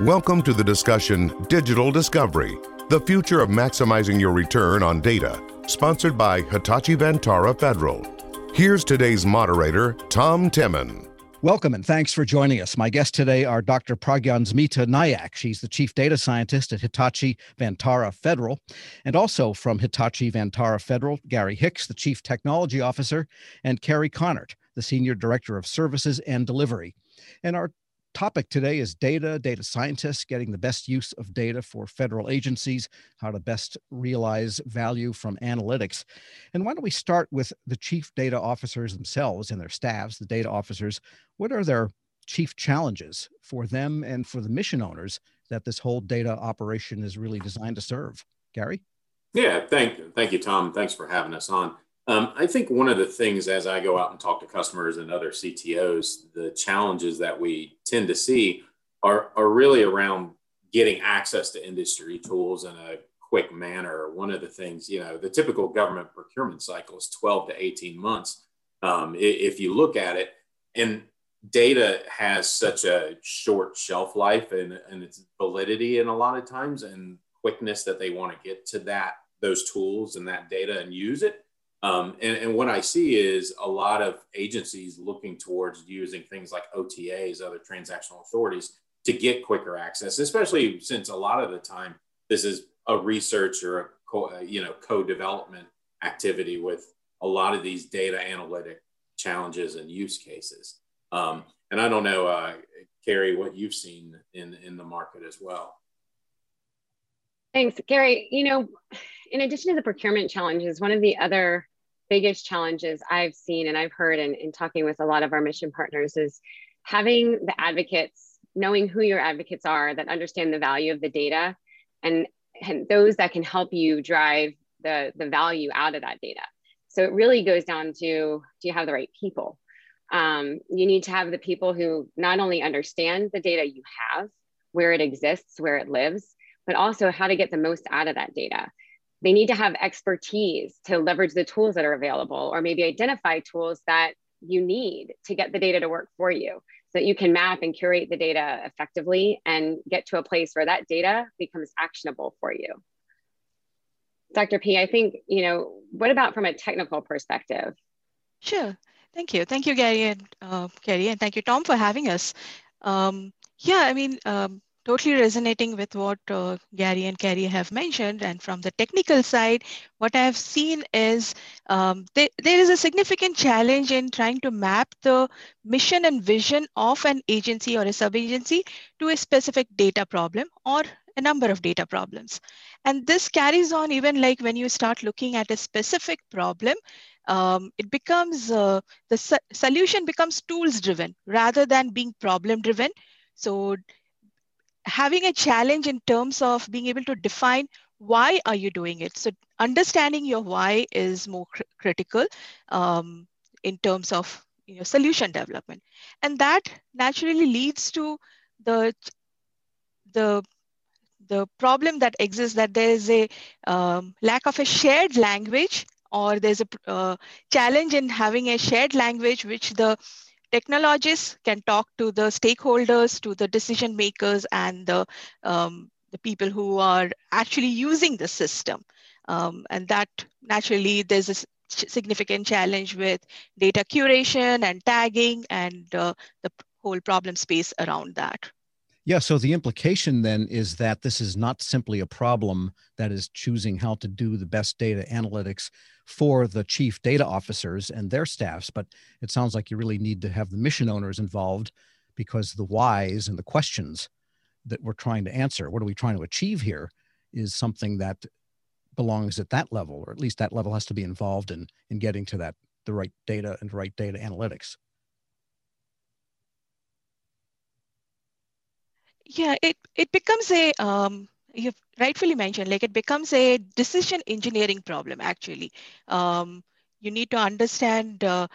Welcome to the discussion Digital Discovery, the future of maximizing your return on data, sponsored by Hitachi Vantara Federal. Here's today's moderator, Tom Temin. Welcome and thanks for joining us. My guests today are Dr. Pragyansmita Nayak. She's the Chief Data Scientist at Hitachi Vantara Federal. And also from Hitachi Vantara Federal, Gary Hicks, the Chief Technology Officer, and Carrie Connert, the Senior Director of Services and Delivery. And our topic today is data, data scientists getting the best use of data for federal agencies, how to best realize value from analytics. And why don't we start with the chief data officers themselves and their staffs, the data officers. What are their chief challenges for them and for the mission owners that this whole data operation is really designed to serve? Gary? Yeah, thank, thank you, Tom. Thanks for having us on. Um, I think one of the things as I go out and talk to customers and other CTOs, the challenges that we tend to see are, are really around getting access to industry tools in a quick manner. One of the things, you know, the typical government procurement cycle is 12 to 18 months. Um, if you look at it, and data has such a short shelf life and, and its validity in a lot of times and quickness that they want to get to that those tools and that data and use it um, and, and, what I see is a lot of agencies looking towards using things like OTAs, other transactional authorities, to get quicker access, especially since a lot of the time this is a research or a co, you know co-development activity with a lot of these data analytic challenges and use cases. Um, and I don't know, uh, Carrie, what you've seen in in the market as well. Thanks, Gary. You know, in addition to the procurement challenges, one of the other biggest challenges I've seen and I've heard in, in talking with a lot of our mission partners is having the advocates, knowing who your advocates are that understand the value of the data and, and those that can help you drive the, the value out of that data. So it really goes down to do you have the right people? Um, you need to have the people who not only understand the data you have, where it exists, where it lives, but also how to get the most out of that data. They need to have expertise to leverage the tools that are available, or maybe identify tools that you need to get the data to work for you so that you can map and curate the data effectively and get to a place where that data becomes actionable for you. Dr. P, I think, you know, what about from a technical perspective? Sure. Thank you. Thank you, Gary and uh, Gary, and thank you, Tom, for having us. Um, yeah, I mean, um, totally resonating with what uh, Gary and Carrie have mentioned. And from the technical side, what I've seen is um, th there is a significant challenge in trying to map the mission and vision of an agency or a sub-agency to a specific data problem or a number of data problems. And this carries on even like when you start looking at a specific problem, um, it becomes, uh, the so solution becomes tools driven rather than being problem driven. So having a challenge in terms of being able to define why are you doing it. So understanding your why is more cr critical um, in terms of you know, solution development. And that naturally leads to the the the problem that exists that there is a um, lack of a shared language or there's a uh, challenge in having a shared language which the technologists can talk to the stakeholders, to the decision makers, and the, um, the people who are actually using the system. Um, and that naturally, there's a significant challenge with data curation and tagging and uh, the whole problem space around that. Yeah, so the implication then is that this is not simply a problem that is choosing how to do the best data analytics for the chief data officers and their staffs, but it sounds like you really need to have the mission owners involved because the whys and the questions that we're trying to answer, what are we trying to achieve here, is something that belongs at that level, or at least that level has to be involved in in getting to that the right data and right data analytics. Yeah, it, it becomes a, um, you've rightfully mentioned, like it becomes a decision engineering problem, actually. Um, you need to understand uh,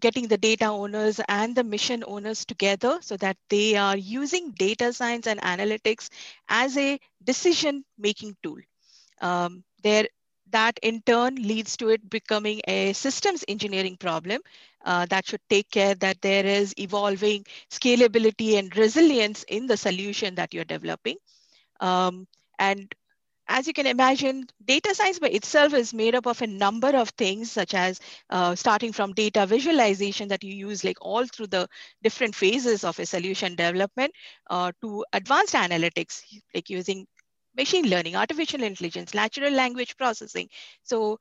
getting the data owners and the mission owners together so that they are using data science and analytics as a decision making tool. Um, there that in turn leads to it becoming a systems engineering problem uh, that should take care that there is evolving scalability and resilience in the solution that you're developing. Um, and as you can imagine, data science by itself is made up of a number of things, such as uh, starting from data visualization that you use like all through the different phases of a solution development uh, to advanced analytics, like using machine learning, artificial intelligence, natural language processing. So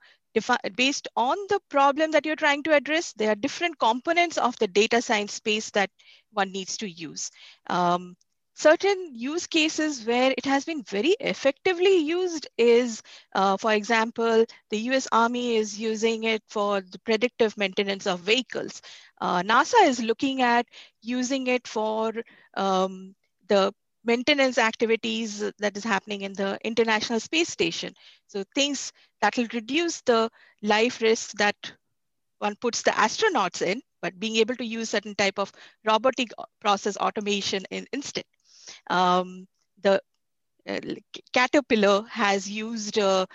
based on the problem that you're trying to address, there are different components of the data science space that one needs to use. Um, certain use cases where it has been very effectively used is, uh, for example, the US Army is using it for the predictive maintenance of vehicles. Uh, NASA is looking at using it for um, the maintenance activities that is happening in the International Space Station. So things that will reduce the life risks that one puts the astronauts in, but being able to use certain type of robotic process automation in, instead. Um, the uh, Caterpillar has used uh,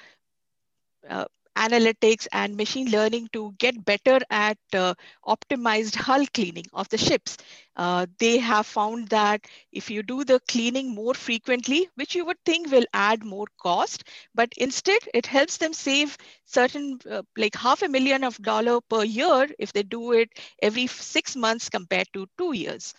uh, analytics and machine learning to get better at uh, optimized hull cleaning of the ships. Uh, they have found that if you do the cleaning more frequently, which you would think will add more cost, but instead it helps them save certain uh, like half a million of dollar per year if they do it every six months compared to two years.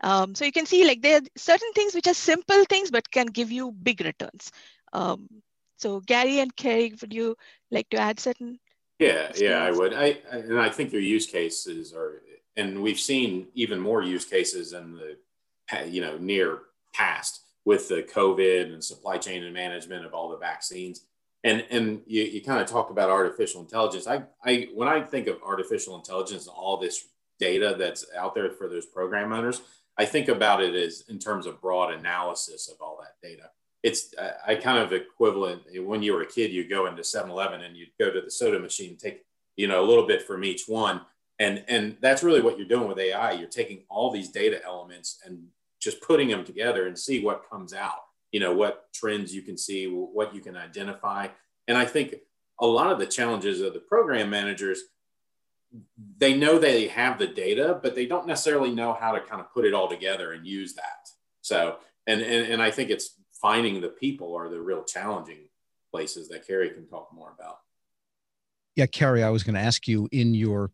Um, so you can see like there are certain things which are simple things, but can give you big returns. Um, so Gary and Carrie, would you like to add certain? Yeah, yeah, I would. I, I, and I think your use cases are, and we've seen even more use cases in the, you know, near past with the COVID and supply chain and management of all the vaccines. And and you, you kind of talk about artificial intelligence. I I when I think of artificial intelligence, and all this data that's out there for those program owners, I think about it as in terms of broad analysis of all that data it's I kind of equivalent when you were a kid, you go into 7-Eleven and you'd go to the soda machine take, you know, a little bit from each one. And and that's really what you're doing with AI. You're taking all these data elements and just putting them together and see what comes out. You know, what trends you can see, what you can identify. And I think a lot of the challenges of the program managers, they know they have the data, but they don't necessarily know how to kind of put it all together and use that. So, and, and, and I think it's finding the people are the real challenging places that Carrie can talk more about. Yeah, Carrie, I was going to ask you in your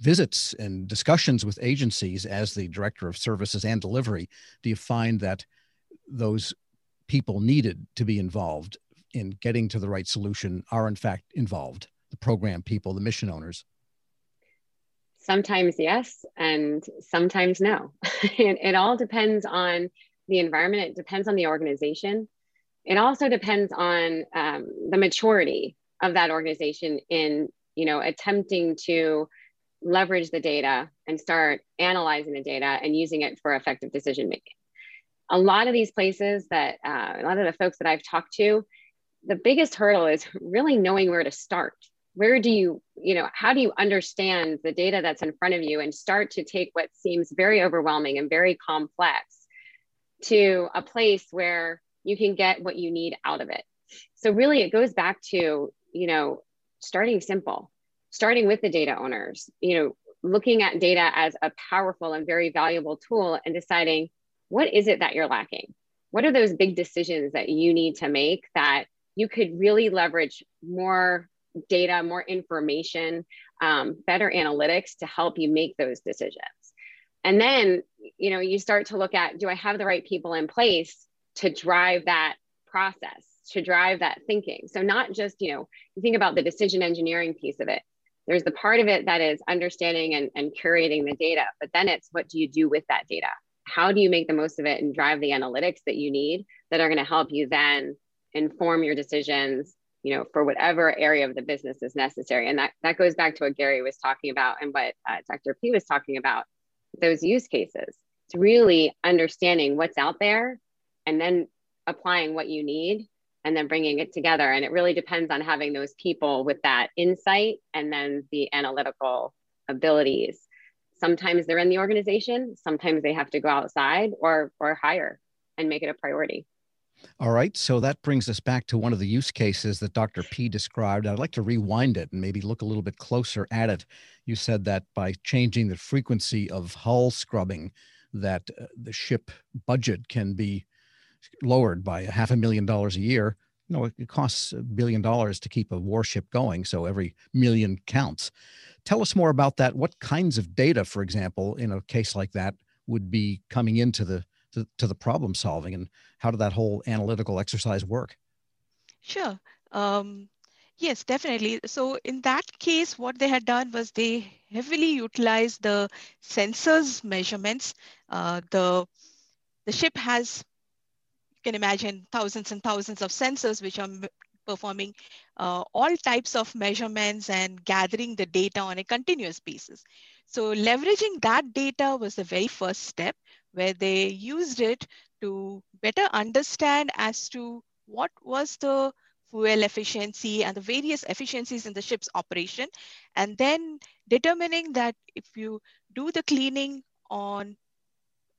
visits and discussions with agencies as the director of services and delivery, do you find that those people needed to be involved in getting to the right solution are in fact involved? The program people, the mission owners? Sometimes yes, and sometimes no. it, it all depends on the environment, it depends on the organization. It also depends on um, the maturity of that organization in, you know, attempting to leverage the data and start analyzing the data and using it for effective decision making. A lot of these places that, uh, a lot of the folks that I've talked to, the biggest hurdle is really knowing where to start. Where do you, you know, how do you understand the data that's in front of you and start to take what seems very overwhelming and very complex to a place where you can get what you need out of it. So really it goes back to, you know, starting simple, starting with the data owners, you know, looking at data as a powerful and very valuable tool and deciding what is it that you're lacking? What are those big decisions that you need to make that you could really leverage more data, more information, um, better analytics to help you make those decisions? And then you know you start to look at do i have the right people in place to drive that process to drive that thinking? So not just you know you think about the decision engineering piece of it. There's the part of it that is understanding and, and curating the data but then it's what do you do with that data? How do you make the most of it and drive the analytics that you need that are going to help you then inform your decisions you know for whatever area of the business is necessary? And that that goes back to what gary was talking about and what uh, dr p was talking about those use cases. It's really understanding what's out there and then applying what you need and then bringing it together. And it really depends on having those people with that insight and then the analytical abilities. Sometimes they're in the organization, sometimes they have to go outside or or hire and make it a priority. All right, so that brings us back to one of the use cases that Dr. P described. I'd like to rewind it and maybe look a little bit closer at it. You said that by changing the frequency of hull scrubbing, that uh, the ship budget can be lowered by a half a million dollars a year. You know, it costs a billion dollars to keep a warship going, so every million counts. Tell us more about that. What kinds of data, for example, in a case like that, would be coming into the to, to the problem solving, and how did that whole analytical exercise work? Sure. Um, yes, definitely. So in that case, what they had done was they heavily utilized the sensors measurements. Uh, the the ship has you can imagine thousands and thousands of sensors which are performing uh, all types of measurements and gathering the data on a continuous basis. So leveraging that data was the very first step where they used it to better understand as to what was the fuel efficiency and the various efficiencies in the ship's operation. And then determining that if you do the cleaning on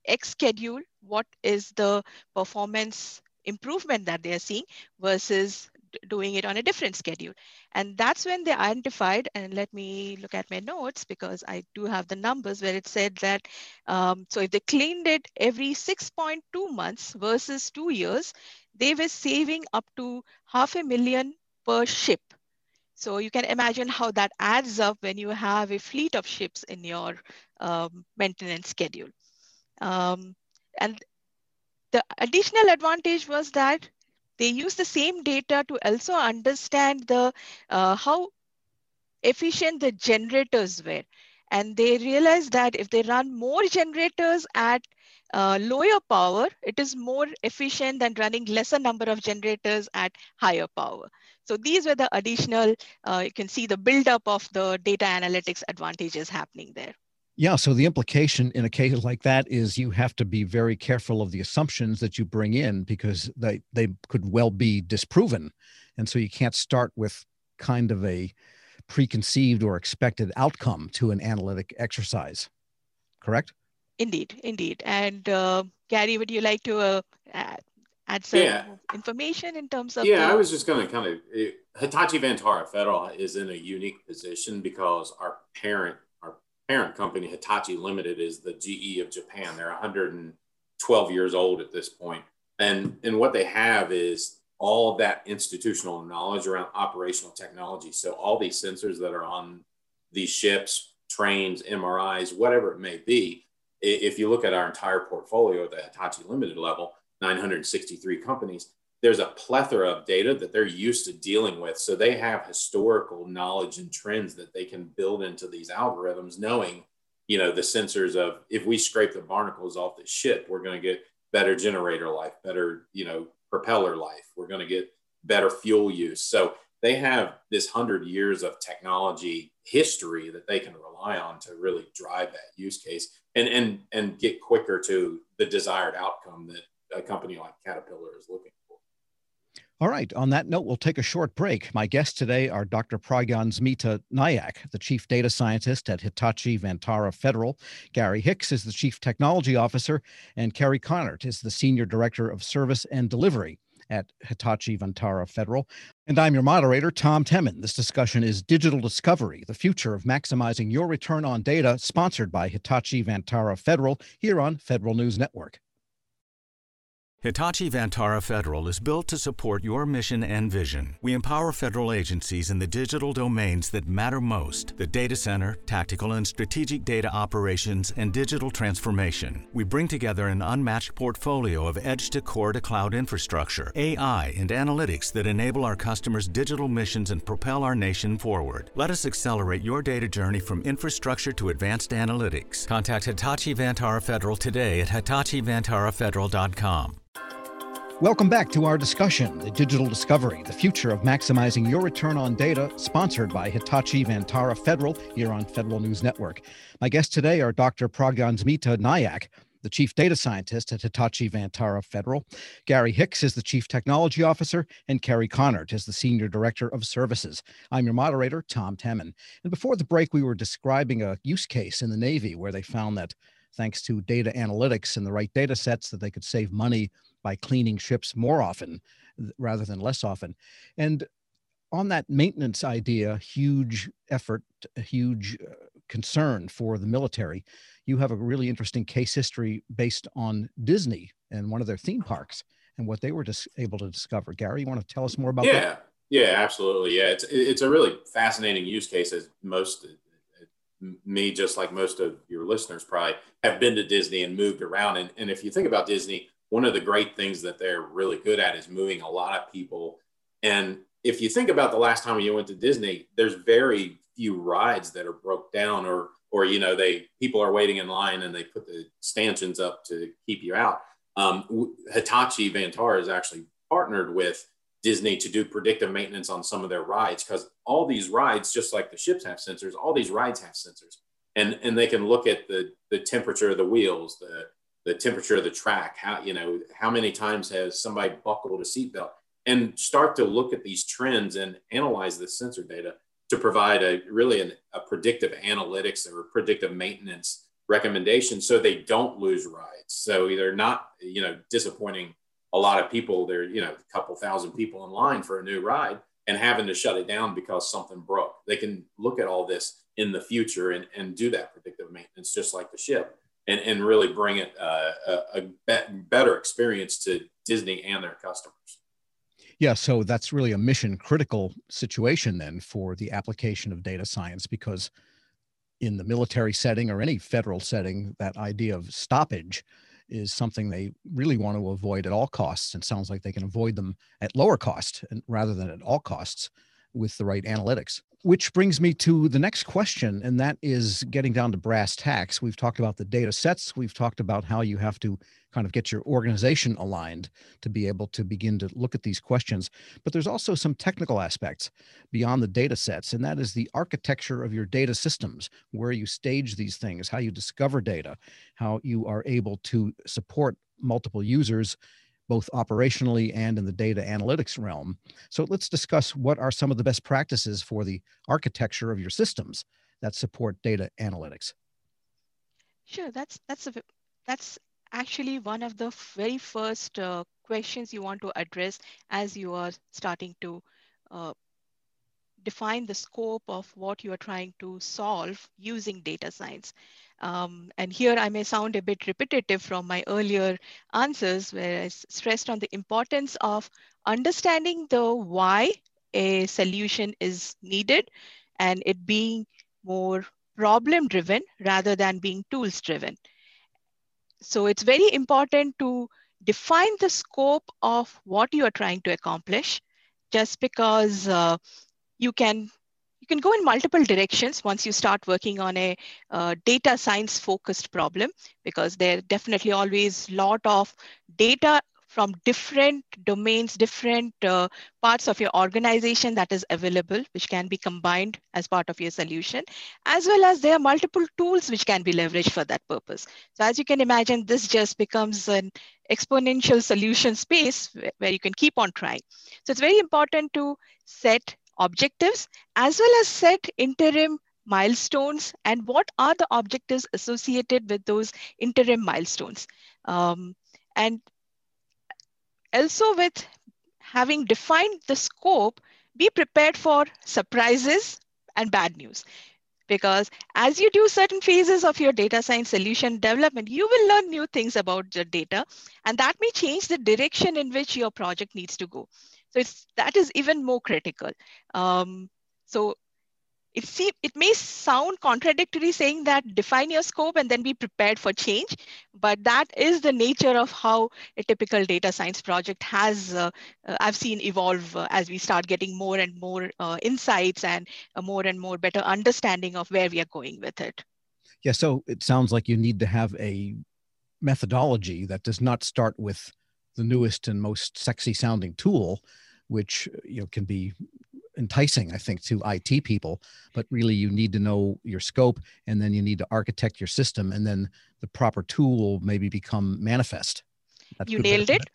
X schedule, what is the performance improvement that they are seeing versus doing it on a different schedule. And that's when they identified, and let me look at my notes because I do have the numbers where it said that, um, so if they cleaned it every 6.2 months versus two years, they were saving up to half a million per ship. So you can imagine how that adds up when you have a fleet of ships in your um, maintenance schedule. Um, and the additional advantage was that they use the same data to also understand the uh, how efficient the generators were. And they realized that if they run more generators at uh, lower power, it is more efficient than running lesser number of generators at higher power. So these were the additional, uh, you can see the buildup of the data analytics advantages happening there. Yeah, so the implication in a case like that is you have to be very careful of the assumptions that you bring in because they, they could well be disproven. And so you can't start with kind of a preconceived or expected outcome to an analytic exercise. Correct? Indeed, indeed. And uh, Gary, would you like to uh, add some yeah. information in terms of? Yeah, the... I was just going to kind of. It, Hitachi Vantara Federal is in a unique position because our parent parent company, Hitachi Limited, is the GE of Japan. They're 112 years old at this point. And, and what they have is all of that institutional knowledge around operational technology. So all these sensors that are on these ships, trains, MRIs, whatever it may be, if you look at our entire portfolio at the Hitachi Limited level, 963 companies, there's a plethora of data that they're used to dealing with. So they have historical knowledge and trends that they can build into these algorithms, knowing, you know, the sensors of if we scrape the barnacles off the ship, we're going to get better generator life, better, you know, propeller life. We're going to get better fuel use. So they have this hundred years of technology history that they can rely on to really drive that use case and and and get quicker to the desired outcome that a company like Caterpillar is looking all right. On that note, we'll take a short break. My guests today are Dr. Pragyansmita Nayak, the Chief Data Scientist at Hitachi Vantara Federal. Gary Hicks is the Chief Technology Officer, and Carrie Connert is the Senior Director of Service and Delivery at Hitachi Vantara Federal. And I'm your moderator, Tom Temin. This discussion is Digital Discovery, the future of maximizing your return on data, sponsored by Hitachi Vantara Federal here on Federal News Network. Hitachi Vantara Federal is built to support your mission and vision. We empower federal agencies in the digital domains that matter most the data center, tactical and strategic data operations, and digital transformation. We bring together an unmatched portfolio of edge to core to cloud infrastructure, AI, and analytics that enable our customers' digital missions and propel our nation forward. Let us accelerate your data journey from infrastructure to advanced analytics. Contact Hitachi Vantara Federal today at hitachivantarafederal.com. Welcome back to our discussion, The Digital Discovery, the future of maximizing your return on data, sponsored by Hitachi Vantara Federal here on Federal News Network. My guests today are Dr. Pragyansmita Nayak, the Chief Data Scientist at Hitachi Vantara Federal. Gary Hicks is the Chief Technology Officer, and Carrie Connert is the Senior Director of Services. I'm your moderator, Tom Temin. And before the break, we were describing a use case in the Navy where they found that thanks to data analytics and the right data sets that they could save money by cleaning ships more often rather than less often. And on that maintenance idea, huge effort, huge uh, concern for the military, you have a really interesting case history based on Disney and one of their theme parks and what they were just able to discover. Gary, you want to tell us more about yeah. that? Yeah, absolutely. Yeah, it's it's a really fascinating use case as most me, just like most of your listeners, probably have been to Disney and moved around. And, and if you think about Disney, one of the great things that they're really good at is moving a lot of people. And if you think about the last time you went to Disney, there's very few rides that are broke down or or you know they people are waiting in line and they put the stanchions up to keep you out. Um, Hitachi Vantara has actually partnered with Disney to do predictive maintenance on some of their rides because all these rides, just like the ships have sensors, all these rides have sensors, and and they can look at the the temperature of the wheels, the the temperature of the track, how you know how many times has somebody buckled a seatbelt, and start to look at these trends and analyze the sensor data to provide a really an, a predictive analytics or predictive maintenance recommendation so they don't lose rides. So they're not you know disappointing a lot of people there, you know, a couple thousand people in line for a new ride and having to shut it down because something broke. They can look at all this in the future and, and do that predictive maintenance just like the ship and, and really bring it uh, a, a better experience to Disney and their customers. Yeah, so that's really a mission critical situation then for the application of data science because in the military setting or any federal setting, that idea of stoppage is something they really want to avoid at all costs. And sounds like they can avoid them at lower cost and rather than at all costs with the right analytics. Which brings me to the next question, and that is getting down to brass tacks. We've talked about the data sets. We've talked about how you have to kind of get your organization aligned to be able to begin to look at these questions. But there's also some technical aspects beyond the data sets, and that is the architecture of your data systems, where you stage these things, how you discover data, how you are able to support multiple users both operationally and in the data analytics realm. So let's discuss what are some of the best practices for the architecture of your systems that support data analytics. Sure, that's that's a that's actually one of the very first uh, questions you want to address as you are starting to uh, define the scope of what you are trying to solve using data science. Um, and here I may sound a bit repetitive from my earlier answers, where I stressed on the importance of understanding the why a solution is needed and it being more problem driven rather than being tools driven. So it's very important to define the scope of what you are trying to accomplish just because uh, you can can go in multiple directions once you start working on a uh, data science focused problem because there are definitely always a lot of data from different domains, different uh, parts of your organization that is available, which can be combined as part of your solution, as well as there are multiple tools which can be leveraged for that purpose. So as you can imagine, this just becomes an exponential solution space where, where you can keep on trying. So it's very important to set objectives as well as set interim milestones and what are the objectives associated with those interim milestones. Um, and also with having defined the scope, be prepared for surprises and bad news. Because as you do certain phases of your data science solution development, you will learn new things about the data, and that may change the direction in which your project needs to go. So it's that is even more critical. Um, so it see, it may sound contradictory saying that define your scope and then be prepared for change, but that is the nature of how a typical data science project has, uh, uh, I've seen evolve uh, as we start getting more and more uh, insights and a more and more better understanding of where we are going with it. Yeah, so it sounds like you need to have a methodology that does not start with the newest and most sexy sounding tool, which you know can be enticing, I think, to IT people. But really, you need to know your scope, and then you need to architect your system, and then the proper tool maybe become manifest. That's you nailed it.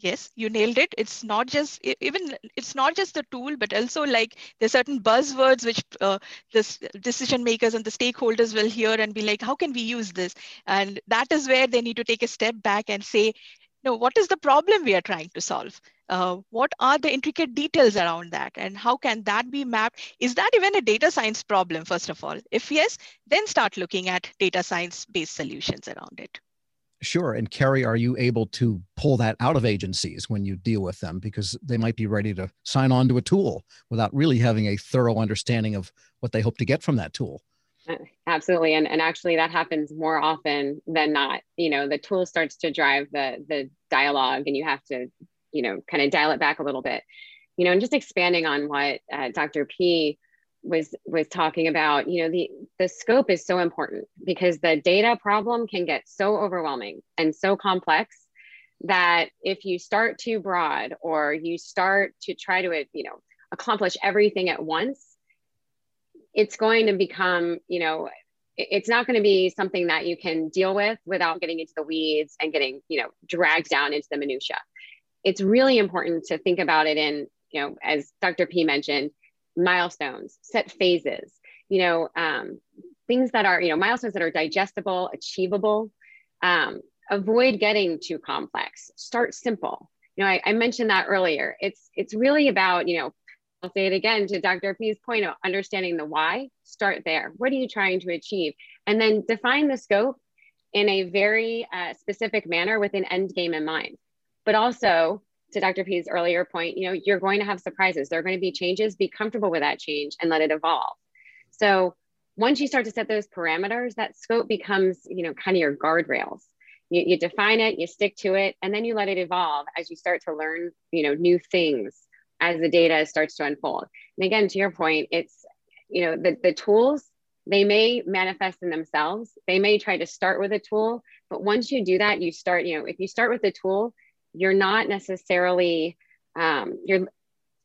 Yes, you nailed it. It's not just even it's not just the tool, but also like there's certain buzzwords which uh, the decision makers and the stakeholders will hear and be like, how can we use this? And that is where they need to take a step back and say, know, what is the problem we are trying to solve? Uh, what are the intricate details around that and how can that be mapped? Is that even a data science problem, first of all? If yes, then start looking at data science based solutions around it. Sure. And Carrie, are you able to pull that out of agencies when you deal with them? Because they might be ready to sign on to a tool without really having a thorough understanding of what they hope to get from that tool. Absolutely. And, and actually that happens more often than not. You know, the tool starts to drive the the dialogue and you have to, you know, kind of dial it back a little bit. You know, and just expanding on what uh, Dr. P was was talking about you know the the scope is so important because the data problem can get so overwhelming and so complex that if you start too broad or you start to try to you know accomplish everything at once it's going to become you know it's not going to be something that you can deal with without getting into the weeds and getting you know dragged down into the minutia it's really important to think about it in you know as dr p mentioned milestones, set phases, you know, um, things that are, you know, milestones that are digestible, achievable. Um, avoid getting too complex. Start simple. You know, I, I mentioned that earlier. It's it's really about, you know, I'll say it again to Dr. P's point of understanding the why. Start there. What are you trying to achieve? And then define the scope in a very uh, specific manner with an end game in mind. But also to Dr. P's earlier point, you know, you're going to have surprises. There are going to be changes. Be comfortable with that change and let it evolve. So once you start to set those parameters, that scope becomes, you know, kind of your guardrails. You, you define it, you stick to it, and then you let it evolve as you start to learn, you know, new things as the data starts to unfold. And again, to your point, it's, you know, the, the tools, they may manifest in themselves. They may try to start with a tool, but once you do that, you start, you know, if you start with a tool, you're not necessarily um, you're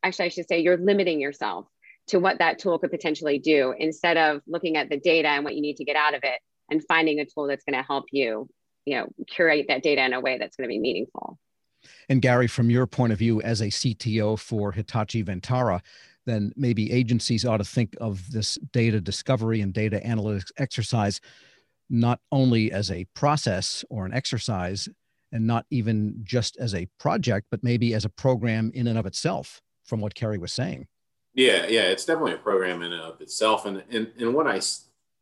actually i should say you're limiting yourself to what that tool could potentially do instead of looking at the data and what you need to get out of it and finding a tool that's going to help you you know curate that data in a way that's going to be meaningful and gary from your point of view as a cto for hitachi Vantara, then maybe agencies ought to think of this data discovery and data analytics exercise not only as a process or an exercise and not even just as a project, but maybe as a program in and of itself, from what Carrie was saying. Yeah, yeah, it's definitely a program in and of itself. And, and, and what I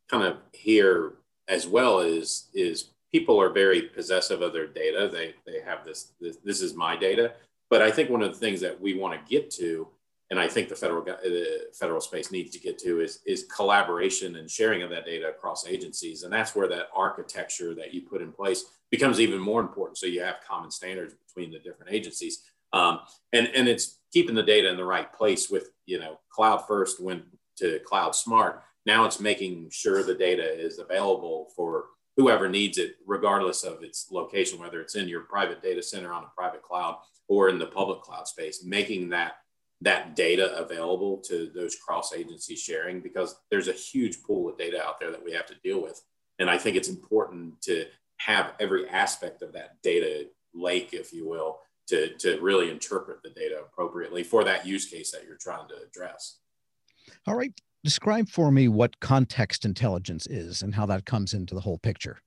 kind of hear as well is, is people are very possessive of their data. They, they have this, this, this is my data. But I think one of the things that we want to get to and I think the federal the federal space needs to get to is is collaboration and sharing of that data across agencies, and that's where that architecture that you put in place becomes even more important. So you have common standards between the different agencies, um, and and it's keeping the data in the right place with you know cloud first went to cloud smart. Now it's making sure the data is available for whoever needs it, regardless of its location, whether it's in your private data center on a private cloud or in the public cloud space, making that that data available to those cross agency sharing because there's a huge pool of data out there that we have to deal with. And I think it's important to have every aspect of that data lake, if you will, to, to really interpret the data appropriately for that use case that you're trying to address. All right. Describe for me what context intelligence is and how that comes into the whole picture.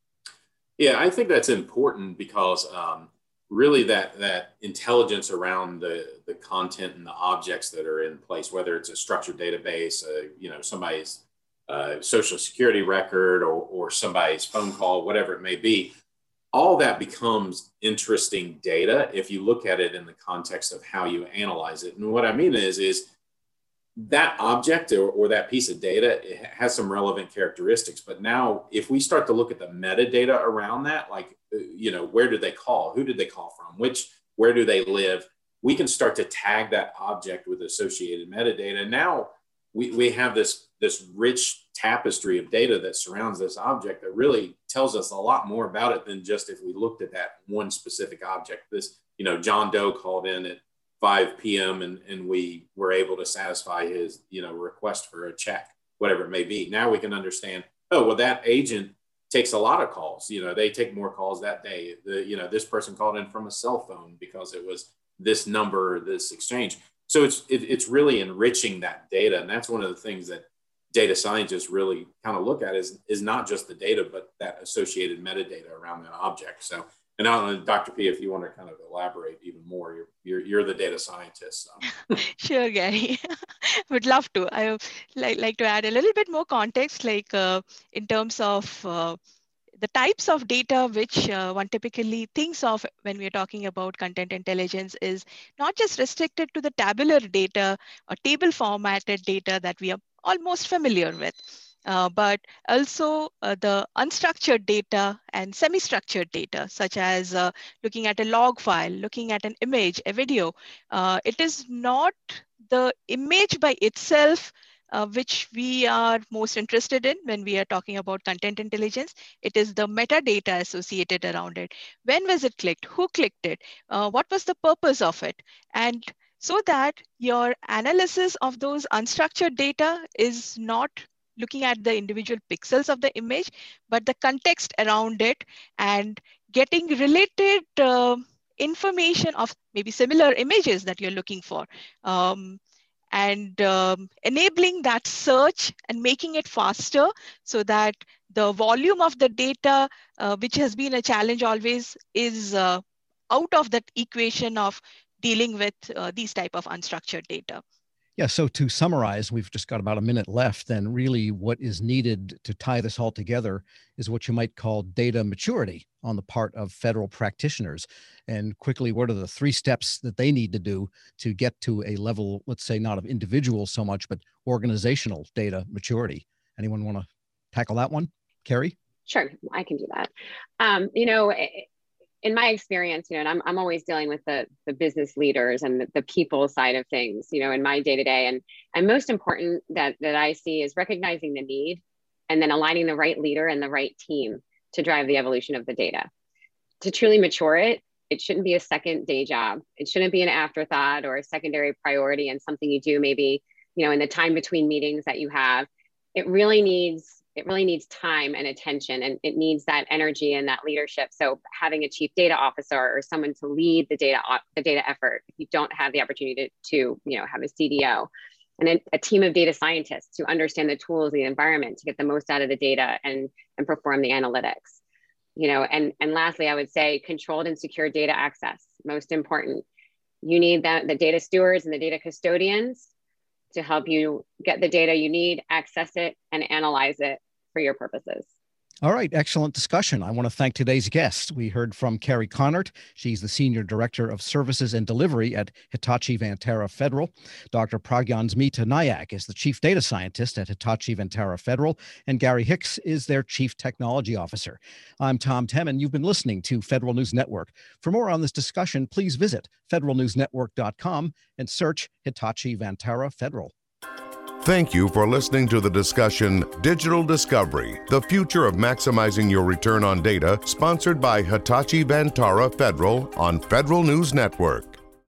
Yeah, I think that's important because um, really that that intelligence around the the content and the objects that are in place whether it's a structured database uh, you know somebody's uh, social security record or, or somebody's phone call whatever it may be all that becomes interesting data if you look at it in the context of how you analyze it and what i mean is is that object or, or that piece of data has some relevant characteristics but now if we start to look at the metadata around that like uh, you know, where did they call? Who did they call from? Which, where do they live? We can start to tag that object with associated metadata. Now we, we have this, this rich tapestry of data that surrounds this object that really tells us a lot more about it than just if we looked at that one specific object. This, you know, John Doe called in at 5 p.m. and, and we were able to satisfy his, you know, request for a check, whatever it may be. Now we can understand, oh, well, that agent takes a lot of calls. You know, they take more calls that day. The, you know, this person called in from a cell phone because it was this number, this exchange. So it's it, it's really enriching that data, and that's one of the things that data scientists really kind of look at is is not just the data, but that associated metadata around that object. So And now, Dr. P, if you want to kind of elaborate even more, you're you're, you're the data scientist. So. sure, Gary. Would love to. I like, like to add a little bit more context, like uh, in terms of uh, the types of data which uh, one typically thinks of when we're talking about content intelligence is not just restricted to the tabular data or table formatted data that we are almost familiar with. Uh, but also uh, the unstructured data and semi-structured data, such as uh, looking at a log file, looking at an image, a video. Uh, it is not the image by itself uh, which we are most interested in when we are talking about content intelligence. It is the metadata associated around it. When was it clicked? Who clicked it? What was the purpose of it? And so that your analysis of those unstructured data is not looking at the individual pixels of the image, but the context around it and getting related uh, information of maybe similar images that you're looking for. Um, and um, enabling that search and making it faster so that the volume of the data, uh, which has been a challenge always, is uh, out of that equation of dealing with uh, these type of unstructured data. Yeah, so to summarize, we've just got about a minute left. Then, really, what is needed to tie this all together is what you might call data maturity on the part of federal practitioners. And quickly, what are the three steps that they need to do to get to a level, let's say, not of individual so much, but organizational data maturity? Anyone want to tackle that one? Carrie? Sure, I can do that. Um, you know, in my experience, you know, and I'm, I'm always dealing with the, the business leaders and the, the people side of things, you know, in my day to day. And, and most important that, that I see is recognizing the need and then aligning the right leader and the right team to drive the evolution of the data. To truly mature it, it shouldn't be a second day job. It shouldn't be an afterthought or a secondary priority and something you do maybe, you know, in the time between meetings that you have. It really needs it really needs time and attention and it needs that energy and that leadership. So having a chief data officer or someone to lead the data the data effort if you don't have the opportunity to, to you know have a cdo and then a team of data scientists to understand the tools the environment to get the most out of the data and and perform the analytics you know. And and lastly i would say controlled and secure data access most important. You need that the data stewards and the data custodians to help you get the data you need, access it, and analyze it for your purposes. All right, excellent discussion. I want to thank today's guests. We heard from Carrie Connert. She's the Senior Director of Services and Delivery at Hitachi Vantara Federal. Dr. Pragyansmita Nayak is the Chief Data Scientist at Hitachi Vantara Federal, and Gary Hicks is their Chief Technology Officer. I'm Tom Temin. You've been listening to Federal News Network. For more on this discussion, please visit federalnewsnetwork.com and search Hitachi Vantara Federal. Thank you for listening to the discussion Digital Discovery The Future of Maximizing Your Return on Data, sponsored by Hitachi Vantara Federal on Federal News Network.